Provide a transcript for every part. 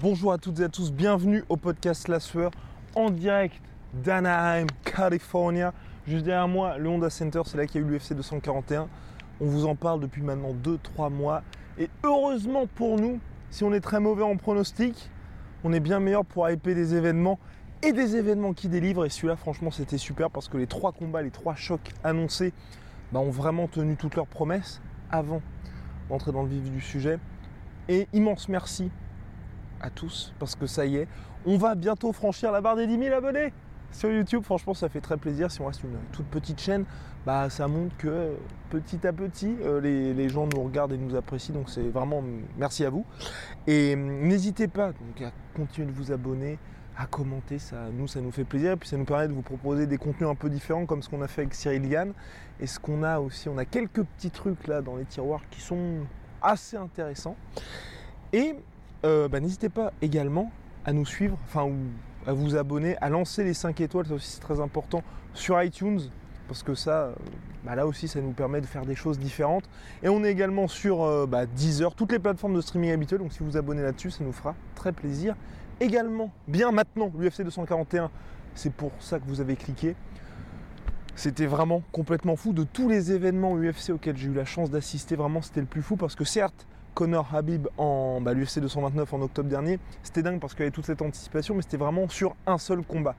Bonjour à toutes et à tous, bienvenue au podcast La Sueur en direct d'Anaheim, California. Juste derrière moi, le Honda Center, c'est là qu'il y a eu l'UFC 241. On vous en parle depuis maintenant 2-3 mois. Et heureusement pour nous, si on est très mauvais en pronostic, on est bien meilleur pour hyper des événements et des événements qui délivrent. Et celui-là, franchement, c'était super parce que les trois combats, les trois chocs annoncés bah, ont vraiment tenu toutes leurs promesses avant d'entrer dans le vif du sujet. Et immense merci à tous parce que ça y est, on va bientôt franchir la barre des 10 000 abonnés sur YouTube. Franchement, ça fait très plaisir. Si on reste une toute petite chaîne, bah, ça montre que petit à petit, euh, les, gens nous regardent et nous apprécient. Donc, c'est vraiment merci à vous. Et hum, n'hésitez pas à continuer de vous abonner, commenter. Ça, nous, ça nous fait plaisir. Et puis, ça nous permet de vous proposer des contenus un peu différents, comme ce qu'on a fait avec Cyril Gann. Et ce qu'on a aussi, on a quelques petits trucs là dans les tiroirs qui sont assez intéressants. Et euh, bah, n'hésitez pas également à nous suivre, enfin à vous abonner, à lancer les 5 étoiles, ça aussi c'est très important, sur iTunes, parce que ça, euh, bah, là aussi ça nous permet de faire des choses différentes. Et on est également sur euh, bah, Deezer, toutes les plateformes de streaming habituelles, donc si vous vous abonnez là-dessus, ça nous fera très plaisir. Également, bien maintenant, l'UFC 241, c'est pour ça que vous avez cliqué. C'était vraiment complètement fou de tous les événements UFC auxquels j'ai eu la chance d'assister. Vraiment, c'était le plus fou parce que certes, Connor Habib en bah, l'UFC 229 en octobre dernier, c'était dingue parce qu'il y avait toute cette anticipation, mais c'était vraiment sur un seul combat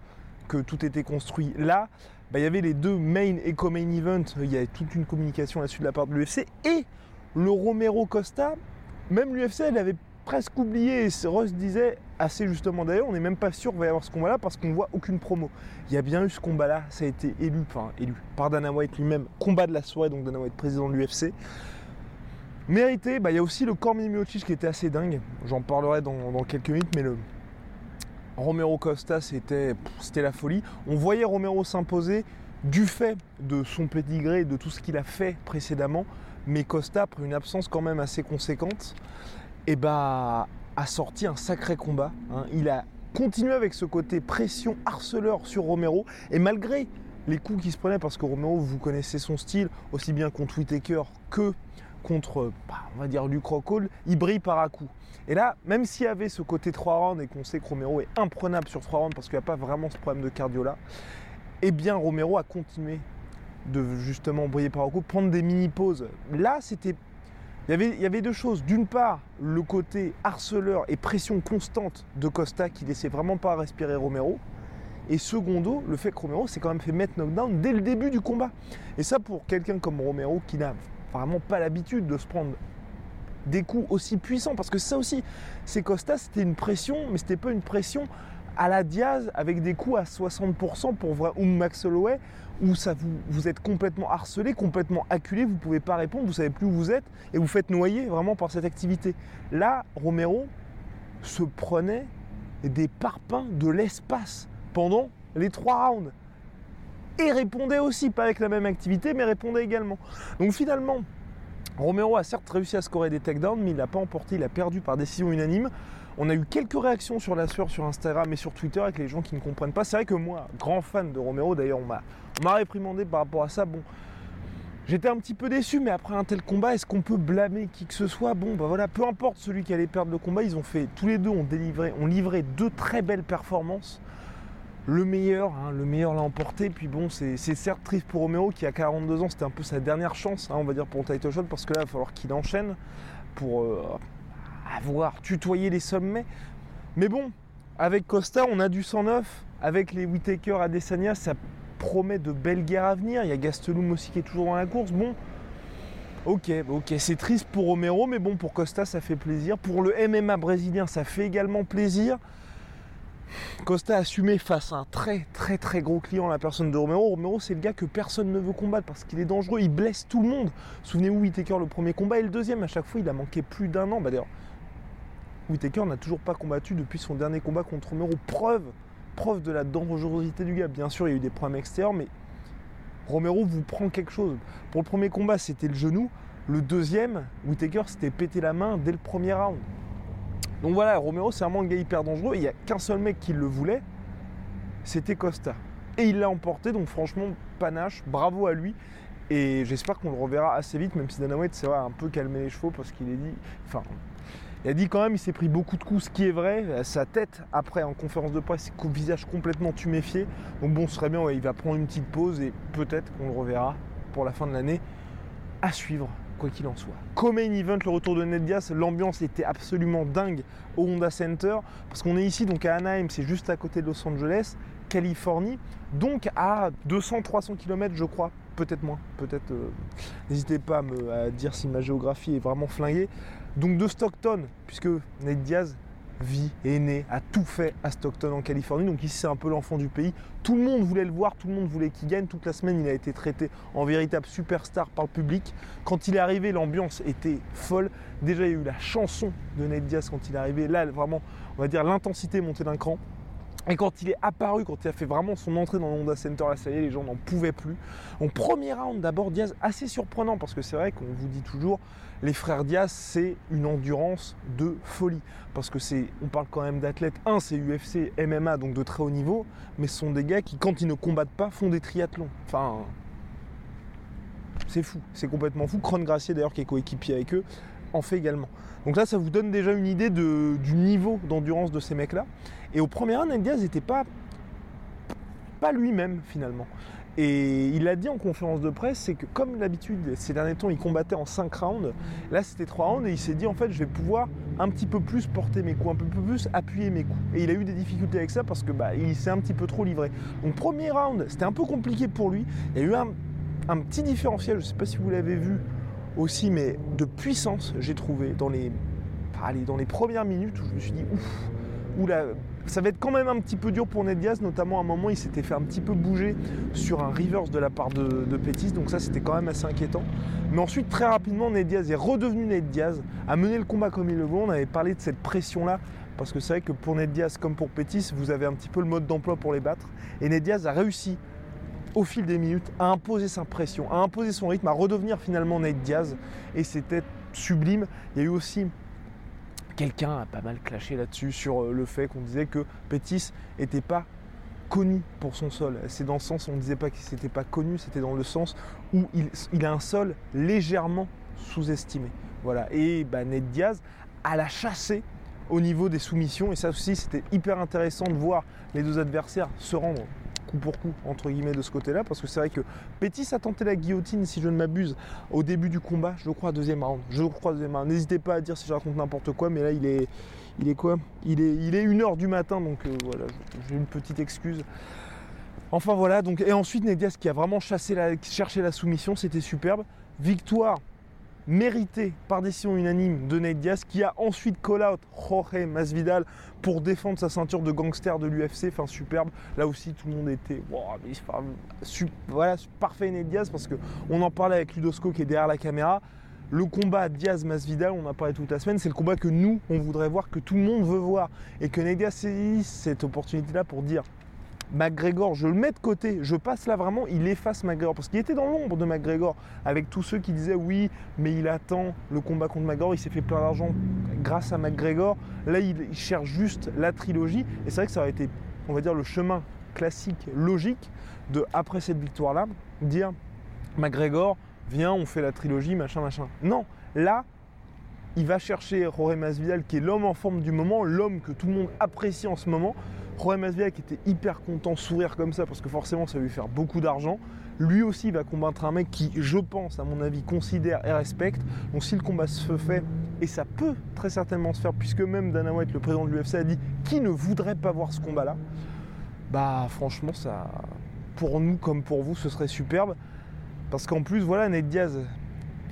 que tout était construit. Là, bah, il y avait les deux main et co-main event, il y avait toute une communication là-dessus de la part de l'UFC et le Romero Costa, même l'UFC, elle avait presque oublié, et Ross disait assez justement d'ailleurs, on n'est même pas sûr qu'il va y avoir ce combat-là parce qu'on ne voit aucune promo. Il y a bien eu ce combat-là, ça a été élu, enfin élu par Dana White lui-même, combat de la soirée, donc Dana White président de l'UFC. Mérité, bah, il y a aussi le Cormier Miocic qui était assez dingue. J'en parlerai dans, quelques minutes, mais le Romero Costa, c'était la folie. On voyait Romero s'imposer du fait de son pédigré, de tout ce qu'il a fait précédemment. Mais Costa, après une absence quand même assez conséquente, et eh bah, a sorti un sacré combat. Hein. Il a continué avec ce côté pression harceleur sur Romero. Et malgré les coups qu'il se prenait, parce que Romero, vous connaissez son style, aussi bien contre Whitaker que contre, bah, on va dire, du il brille par à coup. Et là, même s'il y avait ce côté 3 rounds et qu'on sait que Romero est imprenable sur 3 rounds parce qu'il n'y a pas vraiment ce problème de cardio là, eh bien Romero a continué de justement briller par à coup, prendre des mini-pauses. Là, c'était. Il y, avait, deux choses. D'une part, le côté harceleur et pression constante de Costa qui laissait vraiment pas respirer Romero. Et secondo, le fait que Romero s'est quand même fait mettre knockdown dès le début du combat. Et ça, pour quelqu'un comme Romero qui n'a vraiment pas l'habitude de se prendre des coups aussi puissants. Parce que ça aussi, c'est Costa, c'était une pression, mais c'était pas une pression à la Diaz avec des coups à 60% pour voir ou Max Holloway où ça vous, vous êtes complètement harcelé, complètement acculé, vous ne pouvez pas répondre, vous savez plus où vous êtes et vous faites noyer vraiment par cette activité. Là, Romero se prenait des parpaings de l'espace pendant les trois rounds et répondait aussi, pas avec la même activité, mais répondait également. Donc finalement, Romero a certes réussi à scorer des takedowns, mais il n'a pas emporté, il a perdu par décision unanime. On a eu quelques réactions sur la sueur sur Instagram et sur Twitter avec les gens qui ne comprennent pas. C'est vrai que moi, grand fan de Romero, d'ailleurs, on m'a réprimandé par rapport à ça. Bon, j'étais un petit peu déçu, mais après un tel combat, est-ce qu'on peut blâmer qui que ce soit? Bon, bah voilà, peu importe celui qui allait perdre le combat, ils ont fait, tous les deux ont délivré, ont livré deux très belles performances le meilleur, hein, le meilleur l'a emporté. Puis bon, c'est certes triste pour Romero qui a 42 ans, c'était un peu sa dernière chance, hein, on va dire, pour le title shot, parce que là, il va falloir qu'il enchaîne pour euh, avoir tutoyé les sommets. Mais bon, avec Costa, on a du 109. Avec les Whitaker à Desania, ça promet de belles guerres à venir. Il y a Gastelum aussi qui est toujours dans la course. Bon, ok, ok, c'est triste pour Romero, mais bon, pour Costa, ça fait plaisir. Pour le MMA brésilien, ça fait également plaisir. Costa a assumé face à un très très très gros client, la personne de Romero. Romero, c'est le gars que personne ne veut combattre parce qu'il est dangereux, il blesse tout le monde. Souvenez-vous, Whitaker, le premier combat et le deuxième, à chaque fois, il a manqué plus d'un an. Bah d'ailleurs, Whitaker n'a toujours pas combattu depuis son dernier combat contre Romero. Preuve, preuve de la dangerosité du gars. Bien sûr, il y a eu des problèmes extérieurs, mais Romero vous prend quelque chose. Pour le premier combat, c'était le genou. Le deuxième, Whitaker s'était pété la main dès le premier round. Donc voilà, Romero, c'est vraiment un gars hyper dangereux. Il n'y a qu'un seul mec qui le voulait, c'était Costa. Et il l'a emporté, donc franchement, panache, bravo à lui. Et j'espère qu'on le reverra assez vite, même si Dana White, c'est vrai, a un peu calmé les chevaux parce qu'il est dit. Il a dit quand même, il s'est pris beaucoup de coups, ce qui est vrai. Sa tête, après, en conférence de presse, visage complètement tuméfié. Donc bon, ce serait bien, il va prendre une petite pause et peut-être qu'on le reverra pour la fin de l'année. À suivre quoi qu'il en soit. Comme main event, le retour de Ned Diaz, l'ambiance était absolument dingue au Honda Center, parce qu'on est ici donc à Anaheim, c'est juste à côté de Los Angeles, Californie, donc à 200-300 km je crois, peut-être moins, peut-être. Euh, n'hésitez pas à me dire si ma géographie est vraiment flinguée. Donc de Stockton, puisque Ned Diaz vit, est né, a tout fait à Stockton en Californie. Donc ici c'est un peu l'enfant du pays. Tout le monde voulait le voir, tout le monde voulait qu'il gagne. Toute la semaine il a été traité en véritable superstar par le public. Quand il est arrivé, l'ambiance était folle. Déjà il y a eu la chanson de Ned Diaz quand il est arrivé. Là vraiment, on va dire l'intensité montée d'un cran. Et quand il est apparu, quand il a fait vraiment son entrée dans le Honda Center, là ça y est, les gens n'en pouvaient plus. En premier round, d'abord Diaz, assez surprenant parce que c'est vrai qu'on vous dit toujours, les frères Diaz, c'est une endurance de folie. Parce que c'est, on parle quand même d'athlètes. Un, c'est UFC, MMA, donc de très haut niveau, mais ce sont des gars qui, quand ils ne combattent pas, font des triathlons. Enfin, c'est fou, c'est complètement fou. Cron Gracier, d'ailleurs, qui est coéquipier avec eux, en fait également. Donc là, ça vous donne déjà une idée du niveau d'endurance de ces mecs-là. Et au premier round, Diaz n'était pas, pas lui-même finalement. Et il a dit en conférence de presse, c'est que comme d'habitude, ces derniers temps, il combattait en 5 rounds. Là, c'était 3 rounds et il s'est dit, en fait, je vais pouvoir un petit peu plus porter mes coups, un peu plus appuyer mes coups. Et il a eu des difficultés avec ça parce que bah, il s'est un petit peu trop livré. Donc, premier round, c'était un peu compliqué pour lui. Il y a eu un, un petit différentiel, je ne sais pas si vous l'avez vu aussi, mais de puissance, j'ai trouvé dans les, allez, dans les premières minutes où je me suis dit, ouf, oula, ça va être quand même un petit peu dur pour Ned Diaz, notamment à un moment il s'était fait un petit peu bouger sur un reverse de la part de, de Pétis, donc ça c'était quand même assez inquiétant. Mais ensuite très rapidement Ned Diaz est redevenu Ned Diaz, a mené le combat comme il le veut, on avait parlé de cette pression là, parce que c'est vrai que pour Ned Diaz comme pour Pétis, vous avez un petit peu le mode d'emploi pour les battre, et Ned Diaz a réussi au fil des minutes à imposer sa pression, à imposer son rythme, à redevenir finalement Ned Diaz, et c'était sublime. Il y a eu aussi quelqu'un a pas mal clashé là-dessus sur euh, le fait qu'on disait que Pétis n'était pas connu pour son sol. C'est dans le sens où on ne disait pas qu'il n'était pas connu, c'était dans le sens où il, a un sol légèrement sous-estimé. Voilà. Et bah, Ned Diaz a la chassé au niveau des soumissions et ça aussi c'était hyper intéressant de voir les deux adversaires se rendre coup pour coup, entre guillemets, de ce côté-là, parce que c'est vrai que Pétis a tenté la guillotine, si je ne m'abuse, au début du combat, je crois, deuxième round. Je crois, deuxième round. N'hésitez pas à dire si je raconte n'importe quoi, mais là, il est, il est quoi? Il est, il est 1h du matin, donc euh, voilà, j'ai une petite excuse. Enfin voilà, donc, et ensuite Nedias qui a vraiment chassé la, cherché la soumission, c'était superbe. Victoire mérité par décision unanime de Nate Diaz qui a ensuite call out Jorge Masvidal pour défendre sa ceinture de gangster de l'UFC, enfin superbe. Là aussi tout le monde était voilà, parfait Nate Diaz parce que on en parlait avec Ludosco qui est derrière la caméra. Le combat Diaz-Masvidal, on en a toute la semaine, c'est le combat que nous, on voudrait voir, que tout le monde veut voir. Et que Nate Diaz saisit cette opportunité-là pour dire McGregor, je le mets de côté, je passe là vraiment, il efface McGregor. Parce qu'il était dans l'ombre de McGregor, avec tous ceux qui disaient oui, mais il attend le combat contre McGregor, il s'est fait plein d'argent grâce à McGregor. Là, il, cherche juste la trilogie. Et c'est vrai que ça aurait été, on va dire, le chemin classique, logique, de, après cette victoire-là, dire McGregor, viens, on fait la trilogie, machin, machin. Non, là, il va chercher Jorge Masvidal, qui est l'homme en forme du moment, l'homme que tout le monde apprécie en ce moment. Jorge Masvidal qui était hyper content, sourire comme ça, parce que forcément ça va lui faire beaucoup d'argent. Lui aussi va combattre un mec qui, je pense, à mon avis, considère et respecte. Donc si le combat se fait, et ça peut très certainement se faire, puisque même Dana White, le président de l'UFC, a dit qui ne voudrait pas voir ce combat-là, bah franchement, ça, pour nous comme pour vous, ce serait superbe. Parce qu'en plus, voilà, Ned Diaz,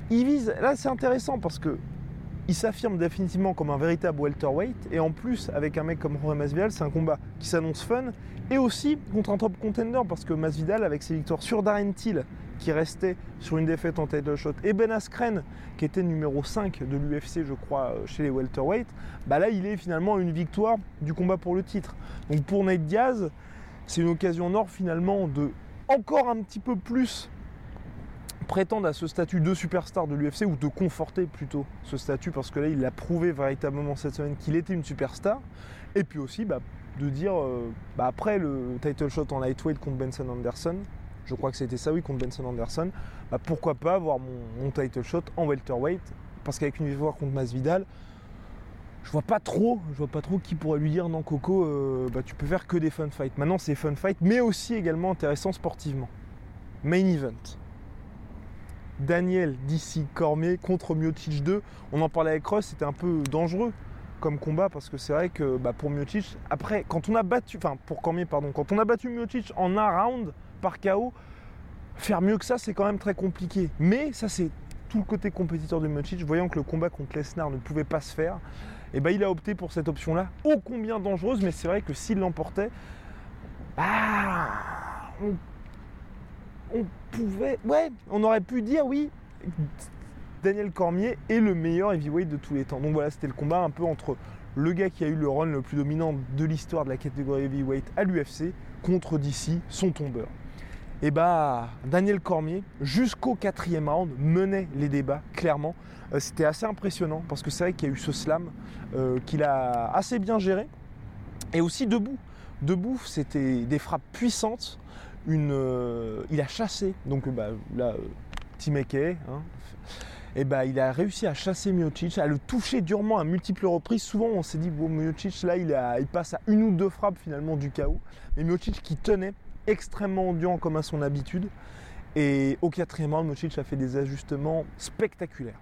il vise. Là, c'est intéressant parce que il s'affirme définitivement comme un véritable welterweight. Et en plus, avec un mec comme Jorge Masvidal, c'est un combat qui s'annonce fun. Et aussi contre un top contender, parce que Masvidal, avec ses victoires sur Darren Till, qui restait sur une défaite en title shot, et Ben Askren, qui était numéro 5 de l'UFC, je crois, euh, chez les welterweight, bah là, il est finalement une victoire du combat pour le titre. Donc pour Nate Diaz, c'est une occasion en or finalement de encore un petit peu plus prétendre à ce statut de superstar de l'UFC ou de conforter plutôt ce statut parce que là il a prouvé véritablement cette semaine qu'il était une superstar et puis aussi bah, de dire euh, bah, après le title shot en lightweight contre Benson Anderson je crois que c'était ça oui contre Benson Anderson bah, pourquoi pas avoir mon, title shot en welterweight? Parce qu'avec une victoire contre Masvidal je vois pas trop, je vois pas trop qui pourrait lui dire non Coco, euh, tu peux faire que des fun fights. Maintenant c'est fun fight, mais aussi également intéressant sportivement. Main event. Daniel d'ici Cormier contre Miocic 2. On en parlait avec Ross, c'était un peu dangereux comme combat parce que c'est vrai que bah, pour Miocic, après, quand on a battu, enfin pour Cormier, pardon, quand on a battu en un round par KO, faire mieux que ça, c'est quand même très compliqué. Mais ça, c'est tout le côté compétiteur de Miocic, voyant que le combat contre Lesnar ne pouvait pas se faire. Et eh bah, ben, il a opté pour cette option-là, ô combien dangereuse, mais c'est vrai que s'il l'emportait, bah, pouvait. Ouais, on aurait pu dire oui. Daniel Cormier est le meilleur heavyweight de tous les temps. Donc voilà, c'était le combat un peu entre le gars qui a eu le run le plus dominant de l'histoire de la catégorie heavyweight à l'UFC contre DC, son tombeur. Et bah, Daniel Cormier, jusqu'au quatrième round, menait les débats, clairement. Euh, c'était assez impressionnant parce que c'est vrai qu'il y a eu ce slam euh, qu'il a assez bien géré. Et aussi debout. Debout, c'était des frappes puissantes une, euh, il a chassé, donc bah, là, Tim hein, et bah, il a réussi à chasser Miocic, à le toucher durement à multiples reprises. Souvent, on s'est dit, bon, Miocic, là, il, a, il, passe à une ou deux frappes finalement du chaos. Mais Miocic qui tenait extrêmement endurant comme à son habitude. Et au quatrième round, Miocic a fait des ajustements spectaculaires.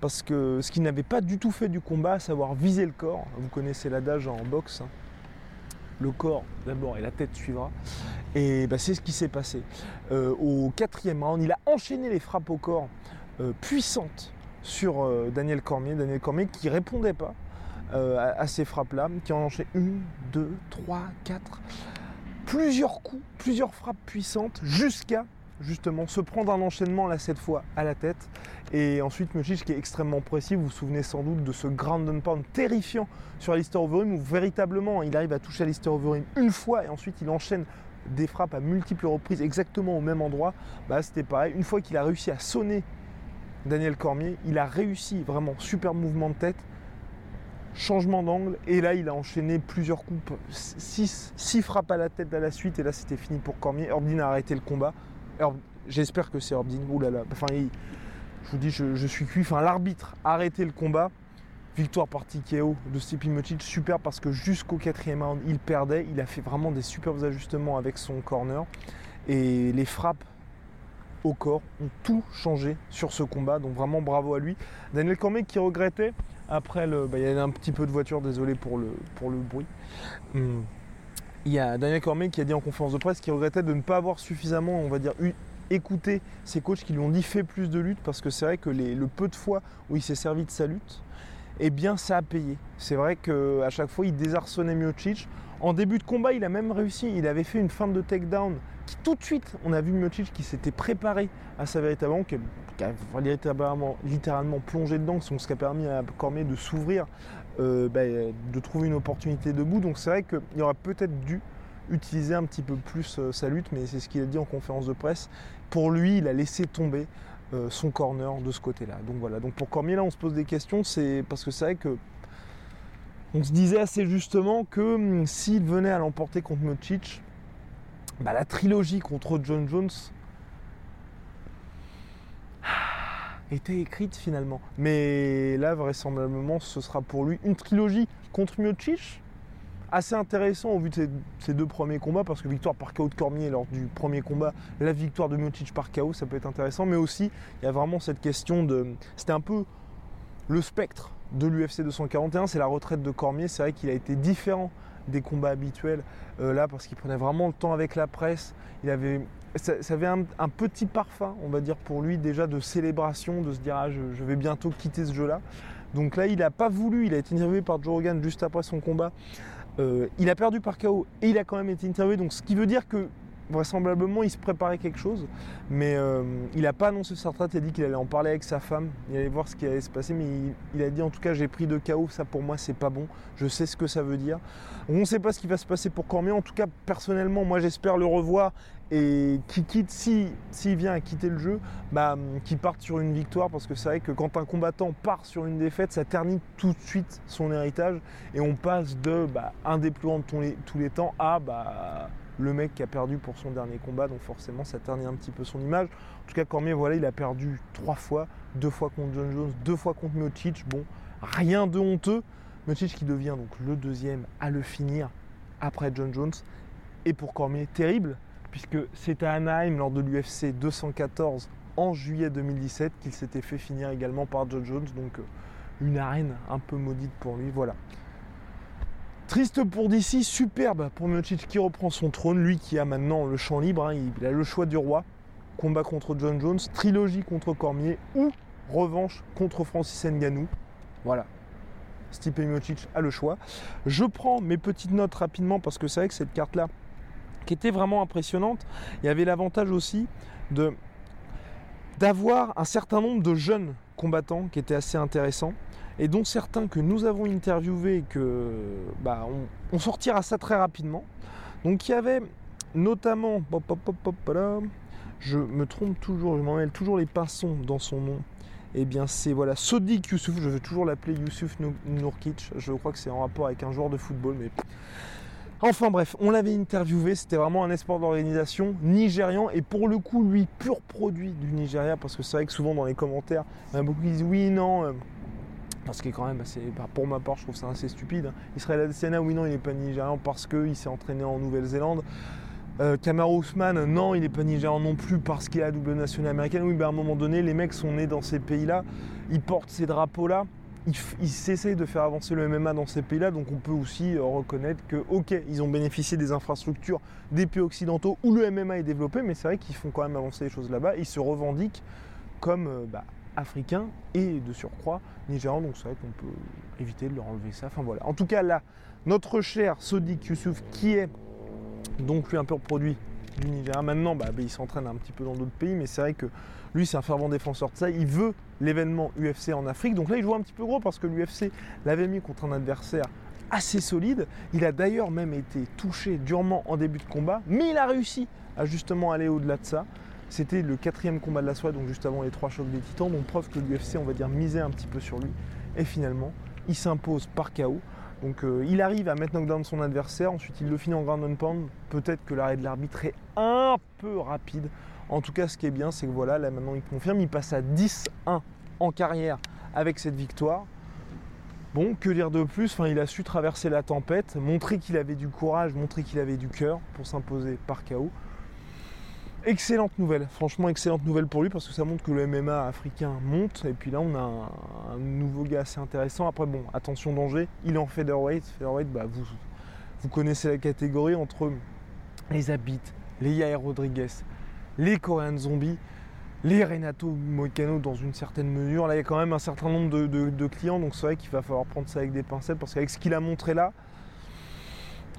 Parce que ce qu'il n'avait pas du tout fait du combat, à savoir viser le corps, vous connaissez l'adage en boxe, hein, le corps d'abord et la tête suivra. Et bah, c'est ce qui s'est passé. Euh, au quatrième round, il a enchaîné les frappes au corps euh, puissantes sur euh, Daniel Cormier. Daniel Cormier qui répondait pas à, ces frappes-là, qui en enchaîné une, deux, trois, quatre, plusieurs coups, plusieurs frappes puissantes jusqu'à justement se prendre un enchaînement là cette fois à la tête et ensuite Miocic qui est extrêmement précis, vous vous souvenez sans doute de ce ground and pound terrifiant sur Alistair Overeem où véritablement il arrive à toucher Alistair Overeem une fois et ensuite il enchaîne des frappes à multiples reprises exactement au même endroit, bah c'était pareil, une fois qu'il a réussi à sonner Daniel Cormier, il a réussi vraiment super mouvement de tête, changement d'angle et là il a enchaîné plusieurs coups, 6 frappes à la tête à la suite et là c'était fini pour Cormier, Herbdin a arrêté le combat j'espère que c'est là là. Enfin, je vous dis, je, suis cuit. Enfin, l'arbitre a arrêté le combat. Victoire par TKO de Stipe Miocic, super parce que jusqu'au quatrième round, il perdait. Il a fait vraiment des superbes ajustements avec son corner. Et les frappes au corps ont tout changé sur ce combat. Donc vraiment bravo à lui. Daniel Cormier qui regrettait après le. Bah, il y avait un petit peu de voiture, désolé pour le, bruit. Hum il y a Daniel Cormier qui a dit en conférence de presse qu'il regrettait de ne pas avoir suffisamment, on va dire, écouté ses coachs qui lui ont dit fais plus de lutte parce que c'est vrai que le peu de fois où il s'est servi de sa lutte, eh bien ça a payé. C'est vrai qu'à chaque fois il désarçonnait Miocic. En début de combat, il a même réussi, il avait fait une fin de takedown qui tout de suite, on a vu Miocic qui s'était préparé à sa véritable qui a, littéralement, littéralement plongé dedans, ce qui a permis à Cormier de s'ouvrir euh, bah, de trouver une opportunité debout. Donc c'est vrai qu'il aurait peut-être dû utiliser un petit peu plus euh, sa lutte, mais c'est ce qu'il a dit en conférence de presse. Pour lui, il a laissé tomber euh, son corner de ce côté-là. Donc voilà. Donc pour Cormier, là, on se pose des questions, c'est parce que c'est vrai que on se disait assez justement que hum, s'il venait à l'emporter contre Mocic, bah, la trilogie contre John Jones était écrite finalement. Mais là, vraisemblablement, ce sera pour lui une trilogie contre Miocic. Assez intéressant au vu de ces, deux premiers combats, parce que victoire par KO de Cormier lors du premier combat, la victoire de Miocic par KO, ça peut être intéressant. Mais aussi, il y a vraiment cette question de. C'était un peu le spectre de l'UFC 241, c'est la retraite de Cormier. C'est vrai qu'il a été différent des combats habituels euh, là, parce qu'il prenait vraiment le temps avec la presse. Il avait ça, avait un, petit parfum, on va dire, pour lui déjà de célébration, de se dire ah, je, vais bientôt quitter ce jeu-là. Donc là, il n'a pas voulu, il a été interviewé par Joe Rogan juste après son combat. Euh, il a perdu par KO et il a quand même été interviewé. Donc ce qui veut dire que vraisemblablement il se préparait quelque chose, mais euh, il n'a pas annoncé sa retraite, il a dit qu'il allait en parler avec sa femme, il allait voir ce qui allait se passer, mais il, a dit en tout cas j'ai pris de KO, ça pour moi c'est pas bon, je sais ce que ça veut dire. On ne sait pas ce qui va se passer pour Cormier, en tout cas personnellement moi j'espère le revoir et qui quitte, s'il si, vient à quitter le jeu, bah, qu'il parte sur une victoire, parce que c'est vrai que quand un combattant part sur une défaite, ça ternit tout de suite son héritage, et on passe de bah, un de tous les temps à bah, le mec qui a perdu pour son dernier combat, donc forcément ça ternit un petit peu son image. En tout cas, Cormier, voilà, il a perdu trois fois, deux fois contre John Jones, deux fois contre Miocic. Bon, rien de honteux. Miocic qui devient donc le deuxième à le finir après John Jones. Et pour Cormier, terrible, puisque c'est à Anaheim lors de l'UFC 214 en juillet 2017 qu'il s'était fait finir également par John Jones. Donc euh, une arène un peu maudite pour lui. Voilà. Triste pour DC, superbe pour Miocic qui reprend son trône, lui qui a maintenant le champ libre, hein. il a le choix du roi, combat contre John Jones, trilogie contre Cormier ou revanche contre Francis Ngannou. Voilà. Stipe Miocic a le choix. Je prends mes petites notes rapidement parce que c'est vrai que cette carte-là, qui était vraiment impressionnante, il y avait l'avantage aussi de d'avoir un certain nombre de jeunes combattants qui étaient assez intéressants et dont certains que nous avons interviewés que bah, on, sortira ça très rapidement. Donc il y avait notamment, je me trompe toujours, je m'en mêle toujours les pinsons dans son nom. Et eh bien c'est voilà Sodik Youssouf, je veux toujours l'appeler Youssouf Nourkic, je crois que c'est en rapport avec un joueur de football, mais Enfin bref, on l'avait interviewé, c'était vraiment un espoir d'organisation nigérian et pour le coup lui pur produit du Nigeria parce que c'est vrai que souvent dans les commentaires, beaucoup disent oui, non, parce que quand même, bah, pour ma part, je trouve ça assez stupide. Hein. Israël Adesanya, oui, non, il n'est pas nigérian parce qu'il s'est entraîné en Nouvelle-Zélande. Euh, Usman, non, il n'est pas nigérian non plus parce qu'il a la double nationalité américaine. Oui, ben à un moment donné, les mecs sont nés dans ces pays-là, ils portent ces drapeaux-là, ils, ils de faire avancer le MMA dans ces pays-là, donc on peut aussi euh, reconnaître que, ok, ils ont bénéficié des infrastructures des pays occidentaux où le MMA est développé, mais c'est vrai qu'ils font quand même avancer les choses là-bas, ils se revendiquent comme euh, bah, africain et de surcroît nigérian, donc c'est vrai qu'on peut éviter de leur enlever ça. Enfin voilà. En tout cas là, notre cher Sodik Youssouf, qui est donc lui un peu produit du Nigeria, maintenant bah, bah, il s'entraîne un petit peu dans d'autres pays, mais c'est vrai que lui c'est un fervent défenseur de ça, il veut l'événement UFC en Afrique, donc là il joue un petit peu gros parce que l'UFC l'avait mis contre un adversaire assez solide, il a d'ailleurs même été touché durement en début de combat, mais il a réussi à justement aller au-delà de ça. C'était le quatrième combat de la soirée, donc juste avant les trois chocs des titans, donc preuve que l'UFC, on va dire, misait un petit peu sur lui. Et finalement, il s'impose par KO. Donc euh, il arrive à mettre knockdown son adversaire, ensuite il le finit en ground and pound. Peut-être que l'arrêt de l'arbitre est un peu rapide. En tout cas, ce qui est bien, c'est que voilà, là maintenant il confirme, il passe à 10-1 en carrière avec cette victoire. Bon, que dire de plus? Il a su traverser la tempête, montrer qu'il avait du courage, montrer qu'il avait du cœur pour s'imposer par KO. Excellente nouvelle, franchement excellente nouvelle pour lui parce que ça montre que le MMA africain monte et puis là on a un, nouveau gars assez intéressant. Après bon, attention danger, il est en featherweight. Featherweight, bah, vous, vous connaissez la catégorie entre les Habits, les Yair Rodriguez, les Korean Zombies, les Renato Moicano dans une certaine mesure. Là il y a quand même un certain nombre de, de clients donc c'est vrai qu'il va falloir prendre ça avec des pincettes parce qu'avec ce qu'il a montré là,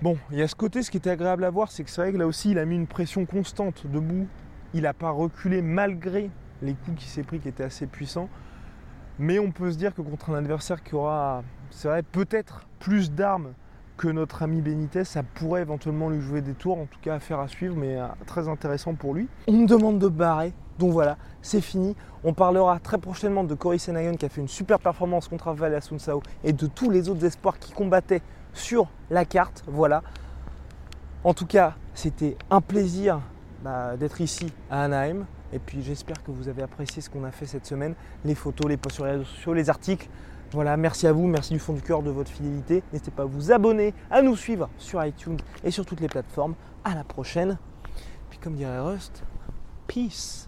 Bon, il y a ce côté, ce qui était agréable à voir, c'est que c'est vrai que là aussi, il a mis une pression constante debout. Il n'a pas reculé malgré les coups qu'il s'est pris qui étaient assez puissants. Mais on peut se dire que contre un adversaire qui aura, c'est vrai, peut-être plus d'armes que notre ami Benitez, ça pourrait éventuellement lui jouer des tours, en tout cas à faire à suivre, mais euh, très intéressant pour lui. On me demande de barrer, donc voilà, c'est fini. On parlera très prochainement de Cory Senayon qui a fait une super performance contre Val Asunsao et de tous les autres espoirs qui combattaient sur la carte. Voilà. En tout cas, c'était un plaisir bah, d'être ici à Anaheim. Et puis j'espère que vous avez apprécié ce qu'on a fait cette semaine, les photos, les posts sur les réseaux sociaux, les articles. Voilà, merci à vous, merci du fond du cœur de votre fidélité. N'hésitez pas à vous abonner, à nous suivre sur iTunes et sur toutes les plateformes. À la prochaine. Puis comme dirait Rust, peace.